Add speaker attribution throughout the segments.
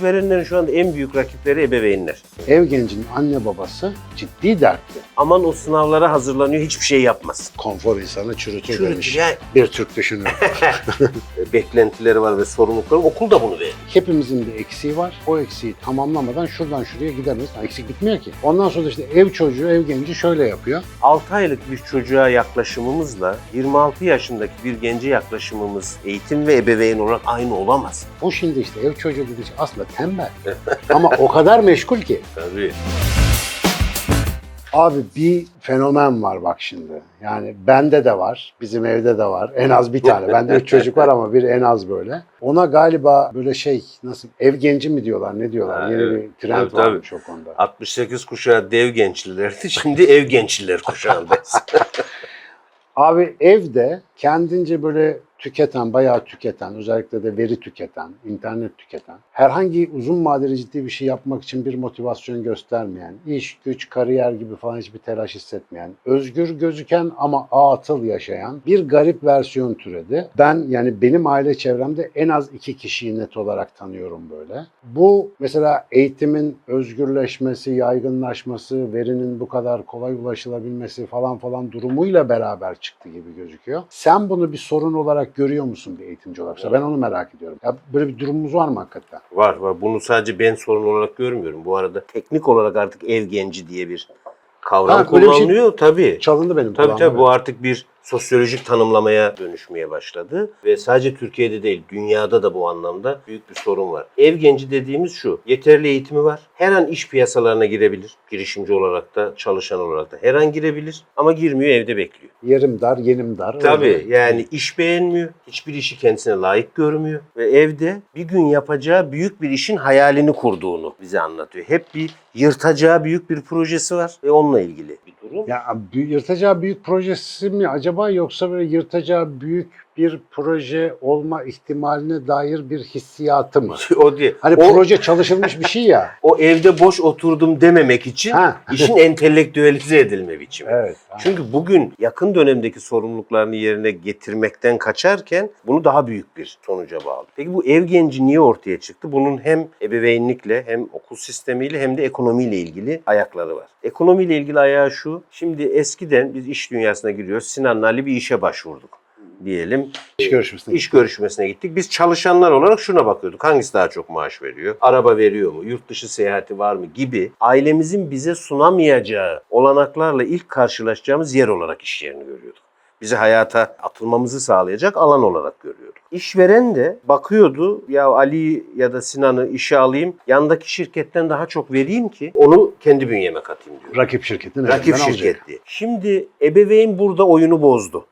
Speaker 1: İşverenlerin şu anda en büyük rakipleri ebeveynler.
Speaker 2: Ev gencinin anne babası ciddi dertli.
Speaker 1: Aman o sınavlara hazırlanıyor hiçbir şey yapmaz.
Speaker 2: Konfor insanı çürütür,
Speaker 1: Çürütür
Speaker 2: demiş.
Speaker 1: yani.
Speaker 2: Bir Türk düşünür.
Speaker 1: E, Beklentileri var ve sorumlulukları. Okul da bunu veriyor.
Speaker 2: Hepimizin bir eksiği var. O eksiği tamamlamadan şuradan şuraya gidemeyiz. Eksik bitmiyor ki. Ondan sonra işte ev çocuğu, ev genci şöyle yapıyor.
Speaker 1: 6 aylık bir çocuğa yaklaşımımızla 26 yaşındaki bir gence yaklaşımımız eğitim ve ebeveyn olarak aynı olamaz.
Speaker 2: O şimdi işte ev çocuğu dediği şey aslında tembel. Ama o kadar meşgul ki.
Speaker 1: Tabii.
Speaker 2: Abi bir fenomen var bak şimdi. Yani bende de var, bizim evde de var. En az bir tane. Bende üç çocuk var ama bir en az böyle. Ona galiba böyle şey nasıl ev genci mi diyorlar ne diyorlar?
Speaker 1: Ha,
Speaker 2: Yeni
Speaker 1: evet.
Speaker 2: bir trend
Speaker 1: Tabii,
Speaker 2: varmış o konuda.
Speaker 1: 68 kuşağı dev gençlilerdi. Şimdi ev gençliler kuşağındayız.
Speaker 2: Abi evde kendince böyle tüketen, bayağı tüketen, özellikle de veri tüketen, internet tüketen, herhangi uzun vadeli ciddi bir şey yapmak için bir motivasyon göstermeyen, iş, güç, kariyer gibi falan hiçbir telaş hissetmeyen, özgür gözüken ama atıl yaşayan bir garip versiyon türedi. Ben yani benim aile çevremde en az iki kişiyi net olarak tanıyorum böyle. Bu mesela eğitimin özgürleşmesi, yaygınlaşması, verinin bu kadar kolay ulaşılabilmesi falan falan durumuyla beraber çıktı gibi gözüküyor. Sen bunu bir sorun olarak görüyor musun bir eğitimci olarak? Mesela Ben onu merak ediyorum. Ya böyle bir durumumuz var mı hakikaten?
Speaker 1: var var. Bunu sadece ben sorun olarak görmüyorum. Bu arada teknik olarak artık ev genci diye bir kavram
Speaker 2: Ha, şey-
Speaker 1: kullanılıyor. Tabii.
Speaker 2: Çalındı benim
Speaker 1: Tabii tabii bu artık bir sosyolojik tanımlamaya dönüşmeye başladı. Ve sadece Türkiye'de değil, dünyada da bu anlamda büyük bir sorun var. Ev genci dediğimiz şu, yeterli eğitimi var. Her an iş piyasalarına girebilir. Girişimci olarak da, çalışan olarak da. Her an girebilir ama girmiyor, evde bekliyor.
Speaker 2: Yerim dar, yenim dar.
Speaker 1: Tabii
Speaker 2: Öyle.
Speaker 1: yani iş beğenmiyor, hiçbir işi kendisine layık görmüyor ve evde bir gün yapacağı büyük bir işin hayalini kurduğunu bize anlatıyor. Hep bir yırtacağı büyük bir projesi var ve onunla ilgili bir durum.
Speaker 2: Ya yırtacağı büyük projesi mi acaba yoksa böyle yırtacağı büyük bir proje olma ihtimaline dair bir hissiyatı mı?
Speaker 1: o değil.
Speaker 2: Hani
Speaker 1: o,
Speaker 2: proje çalışılmış bir şey ya.
Speaker 1: o evde boş oturdum dememek için
Speaker 2: Ha.
Speaker 1: işin entelektüelize edilme biçimi.
Speaker 2: Evet.
Speaker 1: Çünkü bugün yakın dönemdeki sorumluluklarını yerine getirmekten kaçarken bunu daha büyük bir sonuca bağlı. Peki bu ev genci niye ortaya çıktı? Bunun hem ebeveynlikle hem okul sistemiyle hem de ekonomiyle ilgili ayakları var. Ekonomiyle ilgili ayağı şu. Şimdi eskiden biz iş dünyasına giriyoruz. Sinan'la Ali bir işe başvurduk diyelim.
Speaker 2: İş görüşmesine.
Speaker 1: İş görüşmesine gittik. Biz çalışanlar olarak şuna bakıyorduk. Hangisi daha çok maaş veriyor? Araba veriyor mu? Yurt dışı seyahati var mı? Gibi ailemizin bize sunamayacağı olanaklarla ilk karşılaşacağımız yer olarak iş yerini görüyorduk. Bizi hayata atılmamızı sağlayacak alan olarak görüyorduk. İşveren de bakıyordu ya Ali ya da Sinan'ı işe alayım yandaki şirketten daha çok vereyim ki onu kendi bünyeme katayım diyor.
Speaker 2: Rakip şirketin
Speaker 1: Rakip
Speaker 2: alacak.
Speaker 1: şirketli. Şimdi ebeveyn burada oyunu bozdu.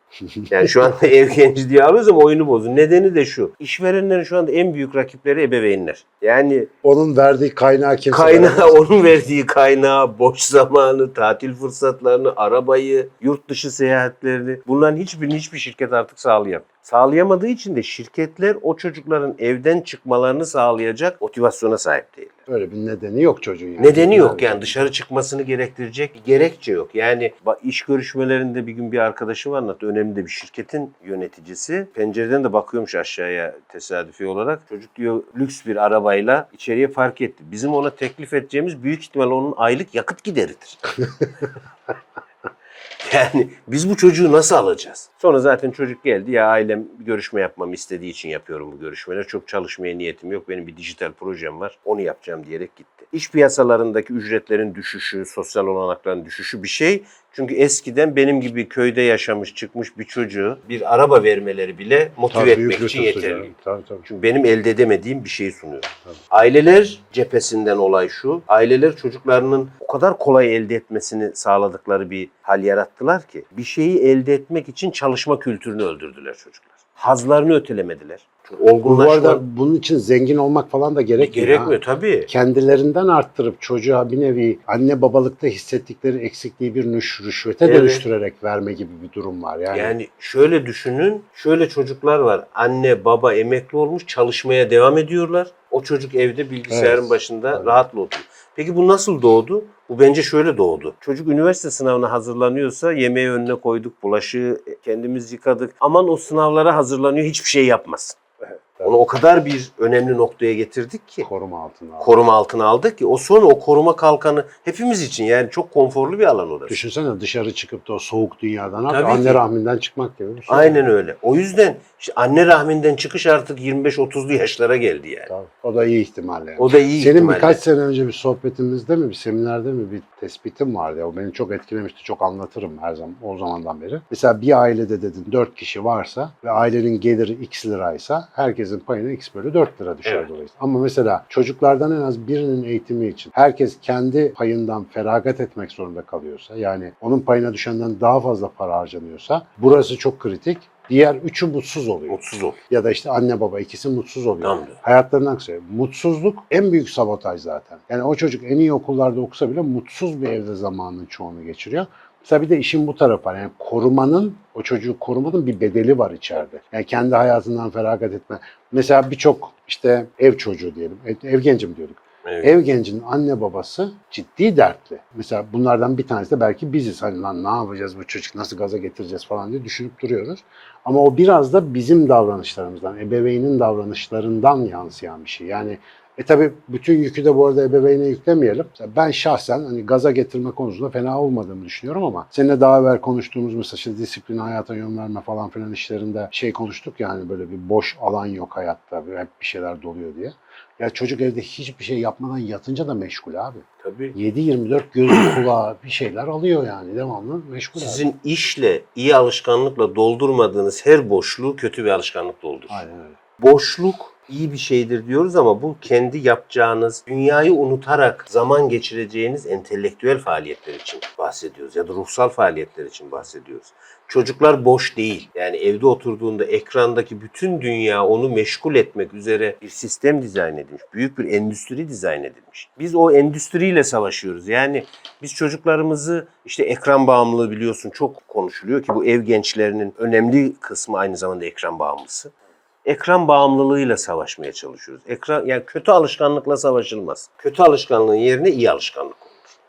Speaker 1: Yani şu anda ev genci diye alıyoruz ama oyunu bozdu. Nedeni de şu. İşverenlerin şu anda en büyük rakipleri ebeveynler. Yani
Speaker 2: Onun verdiği kaynağı kimse
Speaker 1: kaynağı,
Speaker 2: veremez.
Speaker 1: onun verdiği kaynağı, boş zamanı, tatil fırsatlarını, arabayı, yurt dışı seyahatlerini bunların hiçbirini hiçbir şirket artık sağlayamıyor. Sağlayamadığı için de şirketler o çocukların evden çıkmalarını sağlayacak motivasyona sahip değil.
Speaker 2: Öyle bir nedeni yok çocuğun. Yani.
Speaker 1: Nedeni yok yani dışarı çıkmasını gerektirecek bir gerekçe yok. Yani iş görüşmelerinde bir gün bir arkadaşım anlattı. Önemli de bir şirketin yöneticisi. Pencereden de bakıyormuş aşağıya tesadüfi olarak. Çocuk diyor lüks bir arabayla içeriye park etti. Bizim ona teklif edeceğimiz büyük ihtimal onun aylık yakıt gideridir. Yani biz bu çocuğu nasıl alacağız? Sonra zaten çocuk geldi ya ailem görüşme yapmamı istediği için yapıyorum bu görüşmeleri. Çok çalışmaya niyetim yok. Benim bir dijital projem var. Onu yapacağım diyerek gitti. İş piyasalarındaki ücretlerin düşüşü, sosyal olanakların düşüşü bir şey. Çünkü eskiden benim gibi köyde yaşamış çıkmış bir çocuğu bir araba vermeleri bile motive
Speaker 2: Tabii,
Speaker 1: etmek için yeterli.
Speaker 2: Tabii tabii.
Speaker 1: Çünkü benim elde edemediğim bir şeyi sunuyor.
Speaker 2: Tabii.
Speaker 1: Aileler cephesinden olay şu. Aileler çocuklarının o kadar kolay elde etmesini sağladıkları bir hal yarattılar ki bir şeyi elde etmek için çalışma kültürünü öldürdüler çocuklar. Hazlarını ötelemediler. Çünkü
Speaker 2: Bu
Speaker 1: olgunlaşma
Speaker 2: arada bunun için zengin olmak falan da gerekmiyor.
Speaker 1: gerekmiyor
Speaker 2: ha.
Speaker 1: tabii.
Speaker 2: Kendilerinden arttırıp çocuğa bir nevi anne babalıkta hissettikleri eksikliği bir nüş, rüşvete
Speaker 1: Evet.
Speaker 2: dönüştürerek verme gibi bir durum var. Yani,
Speaker 1: Yani şöyle düşünün, şöyle çocuklar var. Anne baba emekli olmuş çalışmaya devam ediyorlar. O çocuk evde bilgisayarın
Speaker 2: Evet.
Speaker 1: başında
Speaker 2: Evet.
Speaker 1: rahatla oturuyor. Peki bu nasıl doğdu? Bu bence şöyle doğdu. Çocuk üniversite sınavına hazırlanıyorsa yemeği önüne koyduk, bulaşığı kendimiz yıkadık. Aman o sınavlara hazırlanıyor hiçbir şey Onu o kadar bir önemli noktaya getirdik ki.
Speaker 2: Koruma altında. aldı.
Speaker 1: Koruma altına aldık ki o sonra o koruma kalkanı hepimiz için yani çok konforlu bir alan orası.
Speaker 2: Düşünsene dışarı çıkıp da o soğuk dünyadan
Speaker 1: Tabii
Speaker 2: anne
Speaker 1: ki.
Speaker 2: rahminden çıkmak gibi bir şey.
Speaker 1: Aynen öyle. O yüzden işte anne rahminden çıkış artık 25-30'lu yaşlara geldi yani.
Speaker 2: Tabii. O da iyi ihtimalle. yani.
Speaker 1: O da iyi
Speaker 2: Senin
Speaker 1: ihtimalle.
Speaker 2: birkaç sene önce bir sohbetimizde mi, bir seminerde mi bir tespitim vardı. ya. O beni çok etkilemişti. Çok anlatırım her zaman o zamandan beri. Mesela bir ailede dedin 4 kişi varsa ve ailenin geliri x liraysa herkesin payına x bölü 4 lira düşer
Speaker 1: Evet.
Speaker 2: dolayısıyla. Ama mesela çocuklardan en az birinin eğitimi için herkes kendi payından feragat etmek zorunda kalıyorsa yani onun payına düşenden daha fazla para harcanıyorsa burası çok kritik. Diğer üçü mutsuz oluyor.
Speaker 1: Mutsuz ol.
Speaker 2: Ya da işte anne baba ikisi mutsuz oluyor.
Speaker 1: Tamam.
Speaker 2: Hayatlarından kısa. Mutsuzluk en büyük sabotaj zaten. Yani o çocuk en iyi okullarda okusa bile mutsuz bir evde zamanın çoğunu geçiriyor. Mesela bir de işin bu tarafı var. Yani korumanın, o çocuğu korumanın bir bedeli var içeride. Yani kendi hayatından feragat etme. Mesela birçok işte ev çocuğu diyelim, ev, ev genci mi diyorduk?
Speaker 1: Evet.
Speaker 2: Ev gencinin anne babası ciddi dertli. Mesela bunlardan bir tanesi de belki biziz. Hani lan ne yapacağız bu çocuk nasıl gaza getireceğiz falan diye düşünüp duruyoruz. Ama o biraz da bizim davranışlarımızdan, ebeveynin davranışlarından yansıyan bir şey. Yani e tabi bütün yükü de bu arada ebeveyne yüklemeyelim. Ben şahsen hani gaza getirme konusunda fena olmadığımı düşünüyorum ama seninle daha evvel konuştuğumuz mesela işte disiplin, hayata yön verme falan filan işlerinde şey konuştuk ya hani böyle bir boş alan yok hayatta. Hep bir şeyler doluyor diye. Ya çocuk evde hiçbir şey yapmadan yatınca da meşgul abi.
Speaker 1: Tabii.
Speaker 2: 7-24 gözü kulağı bir şeyler alıyor yani devamlı meşgul abi.
Speaker 1: Sizin işle, iyi alışkanlıkla doldurmadığınız her boşluğu kötü bir alışkanlık doldurur.
Speaker 2: Aynen öyle.
Speaker 1: Boşluk iyi bir şeydir diyoruz ama bu kendi yapacağınız, dünyayı unutarak zaman geçireceğiniz entelektüel faaliyetler için bahsediyoruz ya da ruhsal faaliyetler için bahsediyoruz. Çocuklar boş değil. Yani evde oturduğunda ekrandaki bütün dünya onu meşgul etmek üzere bir sistem dizayn edilmiş. Büyük bir endüstri dizayn edilmiş. Biz o endüstriyle savaşıyoruz. Yani biz çocuklarımızı işte ekran bağımlılığı biliyorsun çok konuşuluyor ki bu ev gençlerinin önemli kısmı aynı zamanda ekran bağımlısı ekran bağımlılığıyla savaşmaya çalışıyoruz. Ekran yani kötü alışkanlıkla savaşılmaz. Kötü alışkanlığın yerine iyi alışkanlık.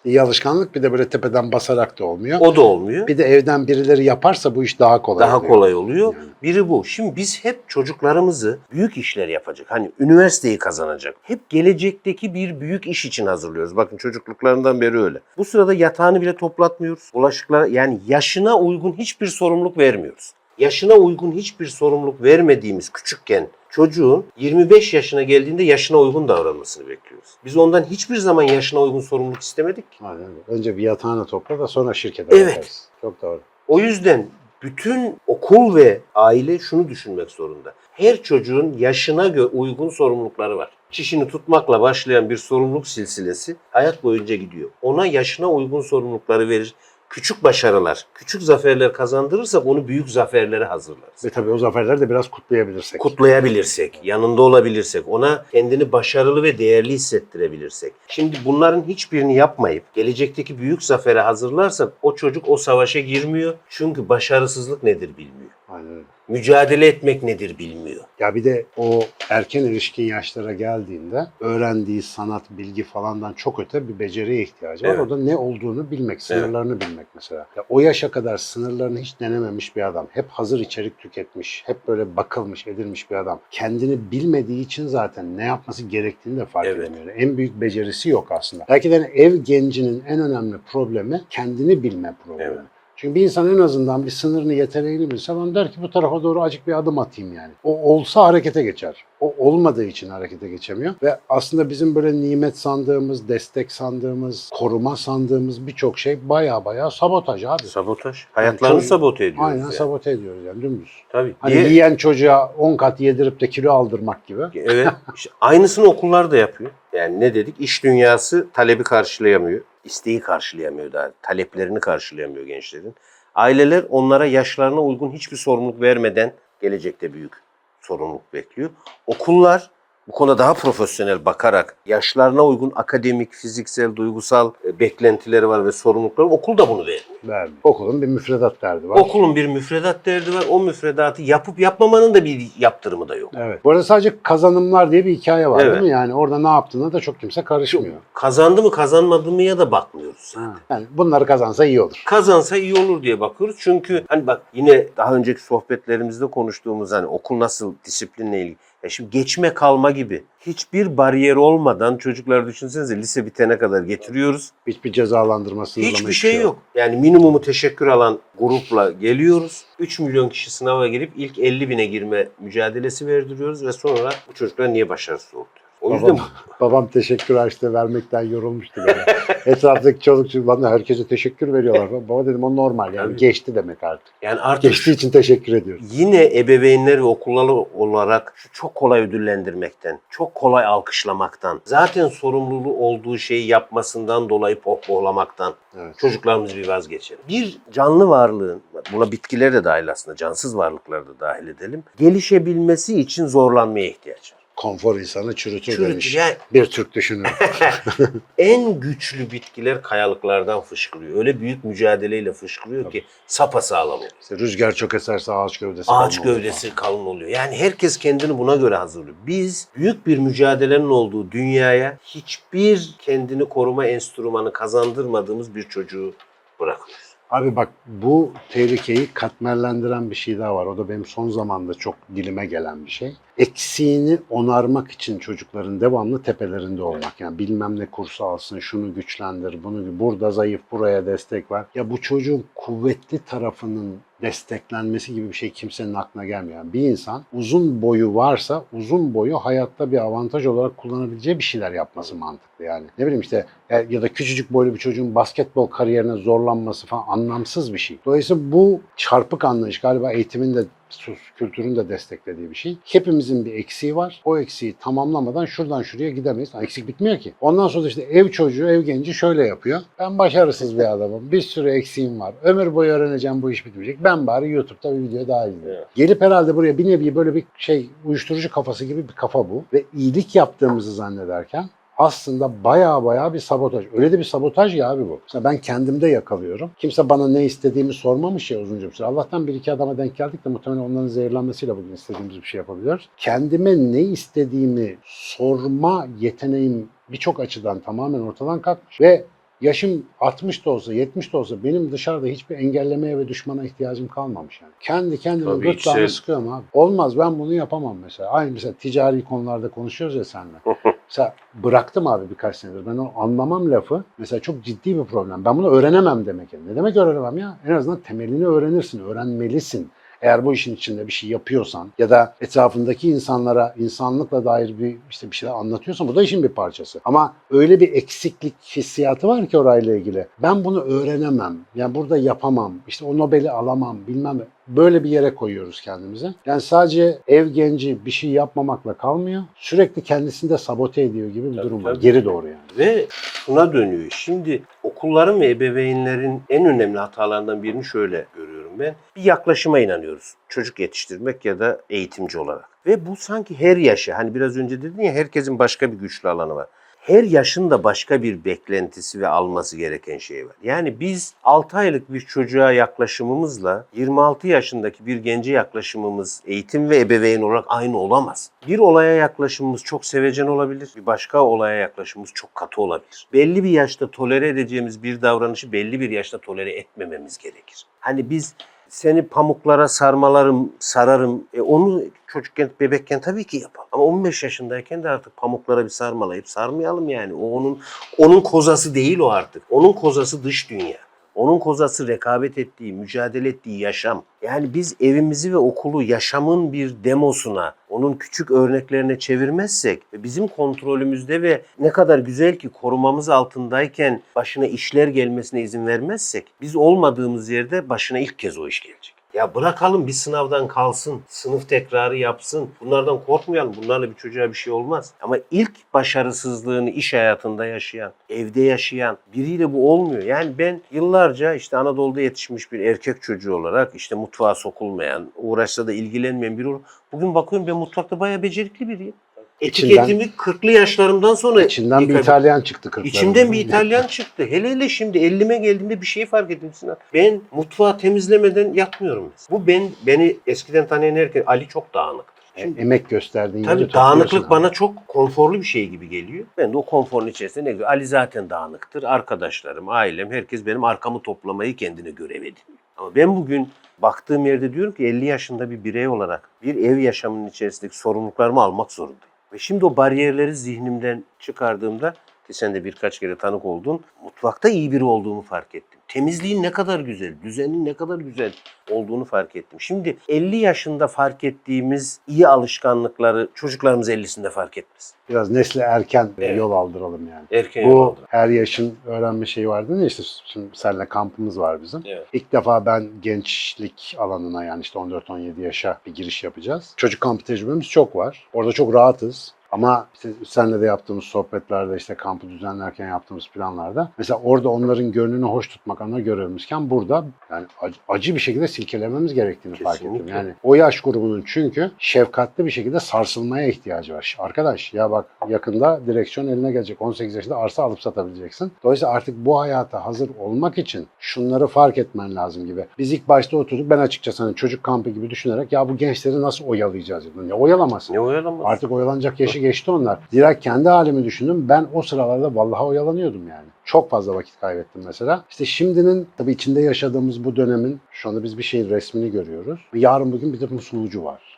Speaker 2: İyi alışkanlık bir de böyle tepeden basarak da olmuyor.
Speaker 1: O da olmuyor.
Speaker 2: Bir de evden birileri yaparsa bu iş daha kolay
Speaker 1: Daha
Speaker 2: oluyor.
Speaker 1: kolay oluyor.
Speaker 2: Yani.
Speaker 1: Biri bu. Şimdi biz hep çocuklarımızı büyük işler yapacak. Hani üniversiteyi kazanacak. Hep gelecekteki bir büyük iş için hazırlıyoruz. Bakın çocukluklarından beri öyle. Bu sırada yatağını bile toplatmıyoruz. Bulaşıklara yani yaşına uygun hiçbir sorumluluk vermiyoruz. Yaşına uygun hiçbir sorumluluk vermediğimiz küçükken çocuğun 25 yaşına geldiğinde yaşına uygun davranmasını bekliyoruz. Biz ondan hiçbir zaman yaşına uygun sorumluluk istemedik.
Speaker 2: Aynen. Önce bir yatağını topla da sonra şirkete
Speaker 1: Evet.
Speaker 2: bakarız. Çok doğru.
Speaker 1: O yüzden bütün okul ve aile şunu düşünmek zorunda. Her çocuğun yaşına gö- uygun sorumlulukları var. Çişini tutmakla başlayan bir sorumluluk silsilesi hayat boyunca gidiyor. Ona yaşına uygun sorumlulukları verir. Küçük başarılar, küçük zaferler kazandırırsak onu büyük zaferlere hazırlarız.
Speaker 2: Ve tabii o zaferleri de biraz kutlayabilirsek.
Speaker 1: Kutlayabilirsek, yanında olabilirsek, ona kendini başarılı ve değerli hissettirebilirsek. Şimdi bunların hiçbirini yapmayıp gelecekteki büyük zafere hazırlarsak o çocuk o savaşa girmiyor. Çünkü başarısızlık nedir bilmiyor.
Speaker 2: Aynen.
Speaker 1: Mücadele etmek nedir bilmiyor.
Speaker 2: Ya bir de o erken erişkin yaşlara geldiğinde öğrendiği sanat, bilgi falandan çok öte bir beceriye ihtiyacı var.
Speaker 1: Evet.
Speaker 2: O da ne olduğunu bilmek, sınırlarını bilmek mesela. Ya o yaşa kadar sınırlarını hiç denememiş bir adam, hep hazır içerik tüketmiş, hep böyle bakılmış, edilmiş bir adam. Kendini bilmediği için zaten ne yapması gerektiğini de fark
Speaker 1: Evet.
Speaker 2: edemiyor. En büyük becerisi yok aslında. Belki de ev gencinin en önemli problemi kendini bilme problemi.
Speaker 1: Evet.
Speaker 2: Çünkü bir insan en azından bir sınırını, yeteneğini bilse bana der ki bu tarafa doğru acık bir adım atayım yani. O olsa harekete geçer. O olmadığı için harekete geçemiyor. Ve aslında bizim böyle nimet sandığımız, destek sandığımız, koruma sandığımız birçok şey baya baya sabotaj abi.
Speaker 1: Sabotaj. Hayatlarını
Speaker 2: çok-
Speaker 1: sabote ediyoruz.
Speaker 2: Aynen
Speaker 1: yani.
Speaker 2: sabote ediyoruz yani dümdüz.
Speaker 1: Tabii.
Speaker 2: Hani yiyen çocuğa 10 kat yedirip de kilo aldırmak gibi.
Speaker 1: Evet. İşte aynısını okullar da yapıyor. Yani ne dedik? İş dünyası talebi karşılayamıyor. isteği karşılayamıyor daha. Taleplerini karşılayamıyor gençlerin. Aileler onlara yaşlarına uygun hiçbir sorumluluk vermeden gelecekte büyük sorumluluk bekliyor. Okullar bu konuda daha profesyonel bakarak yaşlarına uygun akademik, fiziksel, duygusal e, beklentileri var ve sorumlulukları okul da bunu vermiyor.
Speaker 2: Vermiyor. Okulun bir müfredat derdi var.
Speaker 1: Okulun bir müfredat derdi var. O müfredatı yapıp yapmamanın da bir yaptırımı da yok.
Speaker 2: Evet. Bu arada sadece kazanımlar diye bir hikaye var
Speaker 1: Evet.
Speaker 2: değil mi? Yani orada ne yaptığına da çok kimse karışmıyor.
Speaker 1: Kazandı mı kazanmadı mı ya da bakmıyoruz.
Speaker 2: Ha. Yani bunları kazansa iyi olur.
Speaker 1: kazansa iyi olur diye bakıyoruz. Çünkü hani bak yine daha önceki sohbetlerimizde konuştuğumuz hani okul nasıl disiplinle ilgili. E şimdi geçme kalma gibi. Hiçbir bariyer olmadan çocuklar düşünsenize lise bitene kadar getiriyoruz.
Speaker 2: Hiçbir cezalandırma sınırlama
Speaker 1: Hiçbir şey yok. Yani minimumu teşekkür alan grupla geliyoruz. 3 milyon kişi sınava girip ilk 50 bine girme mücadelesi verdiriyoruz ve sonra bu çocuklar niye başarısız oldu? O yüzden
Speaker 2: Babam, babam teşekkür harçlığı vermekten yorulmuştu böyle. Etraftaki çoluk çocuk bana herkese teşekkür veriyorlar. Baba dedim o normal yani
Speaker 1: Tabii.
Speaker 2: geçti demek artık.
Speaker 1: yani artık
Speaker 2: Geçtiği için teşekkür ediyoruz.
Speaker 1: yine ebeveynler ve okullar olarak şu çok kolay ödüllendirmekten, çok kolay alkışlamaktan, zaten sorumluluğu olduğu şeyi yapmasından dolayı pohpohlamaktan
Speaker 2: Evet.
Speaker 1: çocuklarımız bir vazgeçelim. Bir canlı varlığın, buna bitkiler de dahil aslında, cansız varlıklar da dahil edelim, gelişebilmesi için zorlanmaya ihtiyaç var.
Speaker 2: Konfor insanı çürütür,
Speaker 1: Çürütür.
Speaker 2: demiş.
Speaker 1: Yani
Speaker 2: Bir Türk düşünür.
Speaker 1: en güçlü bitkiler kayalıklardan fışkırıyor. Öyle büyük mücadeleyle fışkırıyor ki sapasağlam oluyor.
Speaker 2: İşte rüzgar çok eserse ağaç gövdesi
Speaker 1: Ağaç
Speaker 2: kalın
Speaker 1: gövdesi kalın oluyor. Yani herkes kendini buna göre hazırlıyor. Biz büyük bir mücadelenin olduğu dünyaya hiçbir kendini koruma enstrümanı kazandırmadığımız bir çocuğu bırakıyoruz.
Speaker 2: Abi bak bu tehlikeyi katmerlendiren bir şey daha var. O da benim son zamanda çok dilime gelen bir şey. Eksiğini onarmak için çocukların devamlı tepelerinde olmak. Yani bilmem ne kursu alsın, şunu güçlendir, bunu burada zayıf, buraya destek var. Ya bu çocuğun kuvvetli tarafının desteklenmesi gibi bir şey kimsenin aklına gelmiyor. Bir insan uzun boyu varsa uzun boyu hayatta bir avantaj olarak kullanabileceği bir şeyler yapması mantıklı yani. Ne bileyim işte ya da küçücük boylu bir çocuğun basketbol kariyerine zorlanması falan anlamsız bir şey. Dolayısıyla bu çarpık anlayış galiba eğitimin de sus kültürün de desteklediği bir şey. Hepimizin bir eksiği var. O eksiği tamamlamadan şuradan şuraya gidemeyiz. Eksik bitmiyor ki. Ondan sonra işte ev çocuğu, ev genci şöyle yapıyor. Ben başarısız bir adamım. Bir sürü eksiğim var. Ömür boyu öğreneceğim bu iş bitmeyecek. Ben bari YouTube'da bir video daha izleyeyim.
Speaker 1: Evet.
Speaker 2: Gelip herhalde buraya bir nevi böyle bir şey uyuşturucu kafası gibi bir kafa bu. Ve iyilik yaptığımızı zannederken aslında baya baya bir sabotaj. Öyle de bir sabotaj ya abi bu. Mesela ben kendimde yakalıyorum. Kimse bana ne istediğimi sormamış ya uzunca bir süre. Allah'tan bir iki adama denk geldik de muhtemelen onların zehirlenmesiyle bugün istediğimiz bir şey yapabiliyoruz. Kendime ne istediğimi sorma yeteneğim birçok açıdan tamamen ortadan kalkmış. Ve yaşım 60 da olsa 70 de olsa benim dışarıda hiçbir engellemeye ve düşmana ihtiyacım kalmamış yani. Kendi kendime
Speaker 1: Tabii
Speaker 2: gırtlağımı
Speaker 1: içsel-
Speaker 2: sıkıyorum abi. Olmaz ben bunu yapamam mesela. Aynı mesela ticari konularda konuşuyoruz ya seninle. Mesela bıraktım abi birkaç senedir. Ben o anlamam lafı mesela çok ciddi bir problem. Ben bunu öğrenemem demek. Yani. Ne demek öğrenemem ya? En azından temelini öğrenirsin, öğrenmelisin. Eğer bu işin içinde bir şey yapıyorsan ya da etrafındaki insanlara insanlıkla dair bir işte bir şeyler anlatıyorsan bu da işin bir parçası. Ama öyle bir eksiklik hissiyatı var ki orayla ilgili. Ben bunu öğrenemem. Yani burada yapamam. İşte o Nobel'i alamam bilmem. Böyle bir yere koyuyoruz kendimize. Yani sadece ev genci bir şey yapmamakla kalmıyor. Sürekli kendisini de sabote ediyor gibi bir
Speaker 1: Tabii,
Speaker 2: durum var.
Speaker 1: tabii.
Speaker 2: Geri doğru yani.
Speaker 1: Ve şuna dönüyor. Şimdi okulların ve ebeveynlerin en önemli hatalarından birini şöyle görüyorum ben. Bir yaklaşıma inanıyoruz. Çocuk yetiştirmek ya da eğitimci olarak. Ve bu sanki her yaşa, hani biraz önce dedin ya herkesin başka bir güçlü alanı var. Her yaşın da başka bir beklentisi ve alması gereken şey var. Yani biz 6 aylık bir çocuğa yaklaşımımızla 26 yaşındaki bir gence yaklaşımımız eğitim ve ebeveyn olarak aynı olamaz. Bir olaya yaklaşımımız çok sevecen olabilir. Bir başka olaya yaklaşımımız çok katı olabilir. Belli bir yaşta tolere edeceğimiz bir davranışı belli bir yaşta tolere etmememiz gerekir. Hani biz seni pamuklara sarmalarım, sararım. E onu çocukken, bebekken tabii ki yapalım. Ama 15 yaşındayken de artık pamuklara bir sarmalayıp sarmayalım yani. O onun onun kozası değil o artık. Onun kozası dış dünya. Onun kozası rekabet ettiği, mücadele ettiği yaşam. Yani biz evimizi ve okulu yaşamın bir demosuna, onun küçük örneklerine çevirmezsek ve bizim kontrolümüzde ve ne kadar güzel ki korumamız altındayken başına işler gelmesine izin vermezsek biz olmadığımız yerde başına ilk kez o iş gelecek. Ya bırakalım bir sınavdan kalsın, sınıf tekrarı yapsın. Bunlardan korkmayalım. Bunlarla bir çocuğa bir şey olmaz. Ama ilk başarısızlığını iş hayatında yaşayan, evde yaşayan biriyle bu olmuyor. Yani ben yıllarca işte Anadolu'da yetişmiş bir erkek çocuğu olarak işte mutfağa sokulmayan, uğraşsa da ilgilenmeyen biri olarak bugün bakıyorum ben mutfakta bayağı becerikli biriyim.
Speaker 2: İçinden-
Speaker 1: Etiketimi 40'lı yaşlarımdan sonra
Speaker 2: İçinden bir
Speaker 1: yıkadım.
Speaker 2: İtalyan çıktı kırklarında.
Speaker 1: İçimden bir İtalyan çıktı. Hele hele şimdi 50'me geldiğimde bir şey fark ettim Sinan. Ben mutfağı temizlemeden yatmıyorum. Bu ben beni eskiden tanıyan herkes Ali çok dağınıktır. Şimdi,
Speaker 2: E, Emek gösterdiğin
Speaker 1: tabii dağınıklık bana çok konforlu bir şey gibi geliyor. Ben de o konforun içerisinde ne güzel. Ali zaten dağınıktır. Arkadaşlarım, ailem, herkes benim arkamı toplamayı kendine görev ediniyor. Ama ben bugün baktığım yerde diyorum ki 50 yaşında bir birey olarak bir ev yaşamının içerisindeki sorumluluklarımı almak zorundayım. Ve şimdi o bariyerleri zihnimden çıkardığımda ki sen de birkaç kere tanık oldun. Mutfakta iyi biri olduğumu fark ettim. Temizliğin ne kadar güzel, düzenin ne kadar güzel olduğunu fark ettim. Şimdi 50 yaşında fark ettiğimiz iyi alışkanlıkları çocuklarımız 50'sinde fark etmez.
Speaker 2: Biraz nesle erken
Speaker 1: Evet.
Speaker 2: yol aldıralım yani.
Speaker 1: Erken
Speaker 2: Bu
Speaker 1: yol
Speaker 2: her yaşın öğrenme şeyi vardı ya işte şimdi seninle kampımız var bizim.
Speaker 1: Evet.
Speaker 2: İlk defa ben gençlik alanına yani işte 14-17 yaşa bir giriş yapacağız. Çocuk kampı tecrübemiz çok var. Orada çok rahatız. Ama işte seninle de yaptığımız sohbetlerde işte kampı düzenlerken yaptığımız planlarda mesela orada onların gönlünü hoş tutmak ana görevimizken burada yani acı, acı bir şekilde silkelememiz gerektiğini fark ettim.
Speaker 1: Kesinlikle.
Speaker 2: Yani o yaş grubunun çünkü şefkatli bir şekilde sarsılmaya ihtiyacı var. Arkadaş ya bak yakında direksiyon eline gelecek. 18 yaşında arsa alıp satabileceksin. Dolayısıyla artık bu hayata hazır olmak için şunları fark etmen lazım gibi. Biz ilk başta oturduk ben açıkçası hani çocuk kampı gibi düşünerek ya bu gençleri nasıl oyalayacağız dedim. Ne oyalamasın.
Speaker 1: Ne oyalanmaz?
Speaker 2: Artık oyalanacak yaşı geçti onlar. Direkt kendi halimi düşündüm. Ben o sıralarda vallahi oyalanıyordum yani. Çok fazla vakit kaybettim mesela. İşte şimdinin tabii içinde yaşadığımız bu dönemin şu anda biz bir şeyin resmini görüyoruz. Yarın bugün bir de musulucu var.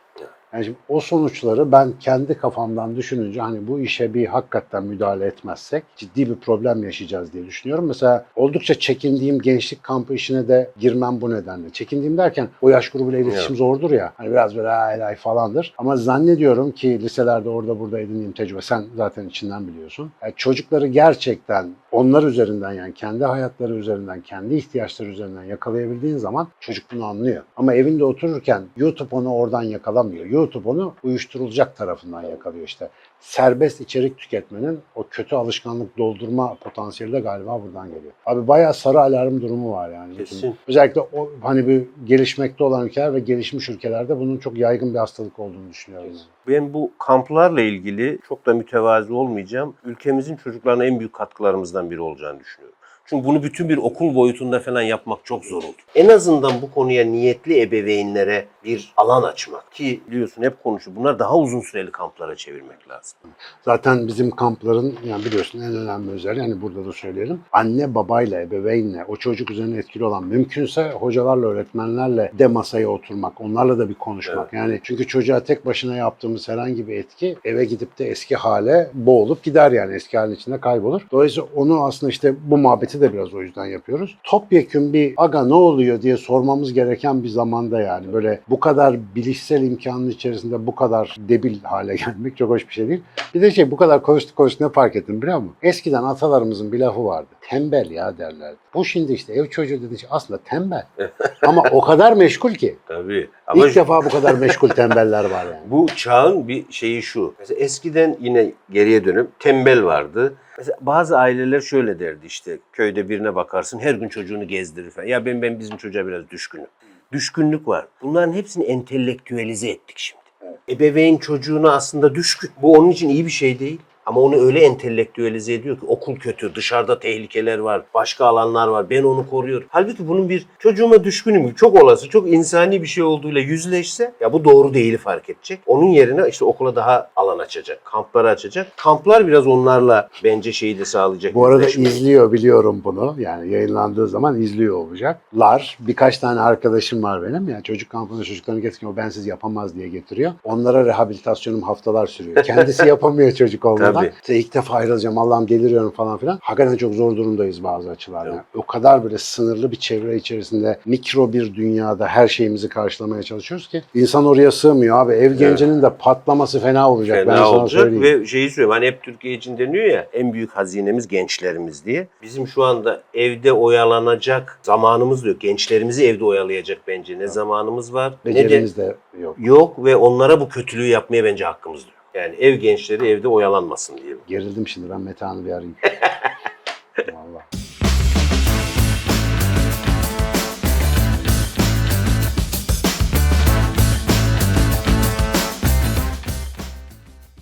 Speaker 2: Yani şimdi o sonuçları ben kendi kafamdan düşününce hani bu işe bir hakikaten müdahale etmezsek ciddi bir problem yaşayacağız diye düşünüyorum. Mesela oldukça çekindiğim gençlik kampı işine de girmem bu nedenle. Çekindiğim derken o yaş grubuyla iletişim
Speaker 1: Evet.
Speaker 2: zordur ya. Hani biraz böyle ay ay falandır. Ama zannediyorum ki liselerde orada burada edindiğim tecrübe sen zaten içinden biliyorsun. Yani çocukları gerçekten onlar üzerinden yani kendi hayatları üzerinden, kendi ihtiyaçları üzerinden yakalayabildiğin zaman çocuk bunu anlıyor. Ama evinde otururken YouTube onu oradan yakalamıyor. YouTube onu uyuşturulacak tarafından yakalıyor işte. Serbest içerik tüketmenin o kötü alışkanlık doldurma potansiyeli de galiba buradan geliyor. Abi bayağı sarı alarm durumu var yani.
Speaker 1: Kesin.
Speaker 2: Özellikle o hani bir gelişmekte olan ülkeler ve gelişmiş ülkelerde bunun çok yaygın bir hastalık olduğunu düşünüyorum. yani.
Speaker 1: Ben bu kamplarla ilgili çok da mütevazi olmayacağım. Ülkemizin çocuklarına en büyük katkılarımızdan biri olacağını düşünüyorum. Çünkü bunu bütün bir okul boyutunda falan yapmak çok zor oldu. En azından bu konuya niyetli ebeveynlere bir alan açmak ki biliyorsun hep konuşuyor. Bunlar daha uzun süreli kamplara çevirmek lazım.
Speaker 2: Zaten bizim kampların yani biliyorsun en önemli özelliği hani burada da söyleyelim. Anne babayla, ebeveynle o çocuk üzerine etkili olan mümkünse hocalarla, öğretmenlerle de masaya oturmak. Onlarla da bir konuşmak. Yani çünkü çocuğa tek başına yaptığımız herhangi bir etki eve gidip de eski hale boğulup gider yani eski halin içinde kaybolur. Dolayısıyla onu aslında işte bu muhabbeti de biraz o yüzden yapıyoruz. Topyekün bir aga ne oluyor diye sormamız gereken bir zamanda yani böyle bu kadar bilişsel imkanın içerisinde bu kadar debil hale gelmek çok hoş bir şey değil. Bir de şey bu kadar konuştuk konuştuk ne fark ettim biliyor musun? Eskiden atalarımızın bir lafı vardı. Tembel ya derlerdi. Bu şimdi işte ev çocuğu dediği şey aslında tembel. Ama o kadar meşgul ki.
Speaker 1: Tabii. Ama
Speaker 2: İlk defa bu kadar meşgul tembeller var yani.
Speaker 1: bu çağın bir şeyi şu. Mesela eskiden yine geriye dönüp tembel vardı. Mesela bazı aileler şöyle derdi işte köyde birine bakarsın her gün çocuğunu gezdirir falan. Ya ben ben bizim çocuğa biraz düşkünüm. Düşkünlük var. Bunların hepsini entelektüelize ettik şimdi. Ebeveyn çocuğuna aslında düşkün. Bu onun için iyi bir şey değil. Ama onu öyle entelektüelize ediyor ki okul kötü, dışarıda tehlikeler var, başka alanlar var, ben onu koruyorum. Halbuki bunun bir çocuğuma düşkünüm, çok olası, çok insani bir şey olduğuyla yüzleşse ya bu doğru değili fark edecek. Onun yerine işte okula daha alan açacak, kampları açacak. Kamplar biraz onlarla bence şeyi de sağlayacak.
Speaker 2: Bu arada
Speaker 1: yüzleşmeyi.
Speaker 2: izliyor biliyorum bunu. Yani yayınlandığı zaman izliyor olacaklar. Birkaç tane arkadaşım var benim. Yani çocuk kampına çocuklarını getiriyor. O bensiz yapamaz diye getiriyor. Onlara rehabilitasyonum haftalar sürüyor. Kendisi yapamıyor çocuk olmadan.
Speaker 1: Tabii.
Speaker 2: İşte ilk defa ayrılacağım Allah'ım deliriyorum falan filan. Hakikaten çok zor durumdayız bazı açılardan.
Speaker 1: Evet.
Speaker 2: O kadar böyle sınırlı bir çevre içerisinde mikro bir dünyada her şeyimizi karşılamaya çalışıyoruz ki insan oraya sığmıyor abi. Ev gencinin de patlaması fena olacak. ben
Speaker 1: Fena
Speaker 2: sana
Speaker 1: olacak
Speaker 2: söyleyeyim.
Speaker 1: ve şeyi söylüyorum hani hep Türkiye için deniyor ya en büyük hazinemiz gençlerimiz diye. Bizim şu anda evde oyalanacak zamanımız yok. Gençlerimizi evde oyalayacak bence ne zamanımız var ne de
Speaker 2: Becerimiz de yok.
Speaker 1: yok ve onlara bu kötülüğü yapmaya bence hakkımız yok. Yani ev gençleri evde oyalanmasın diye.
Speaker 2: Gerildim şimdi ben Metehan'ı bir arayayım. Vallahi.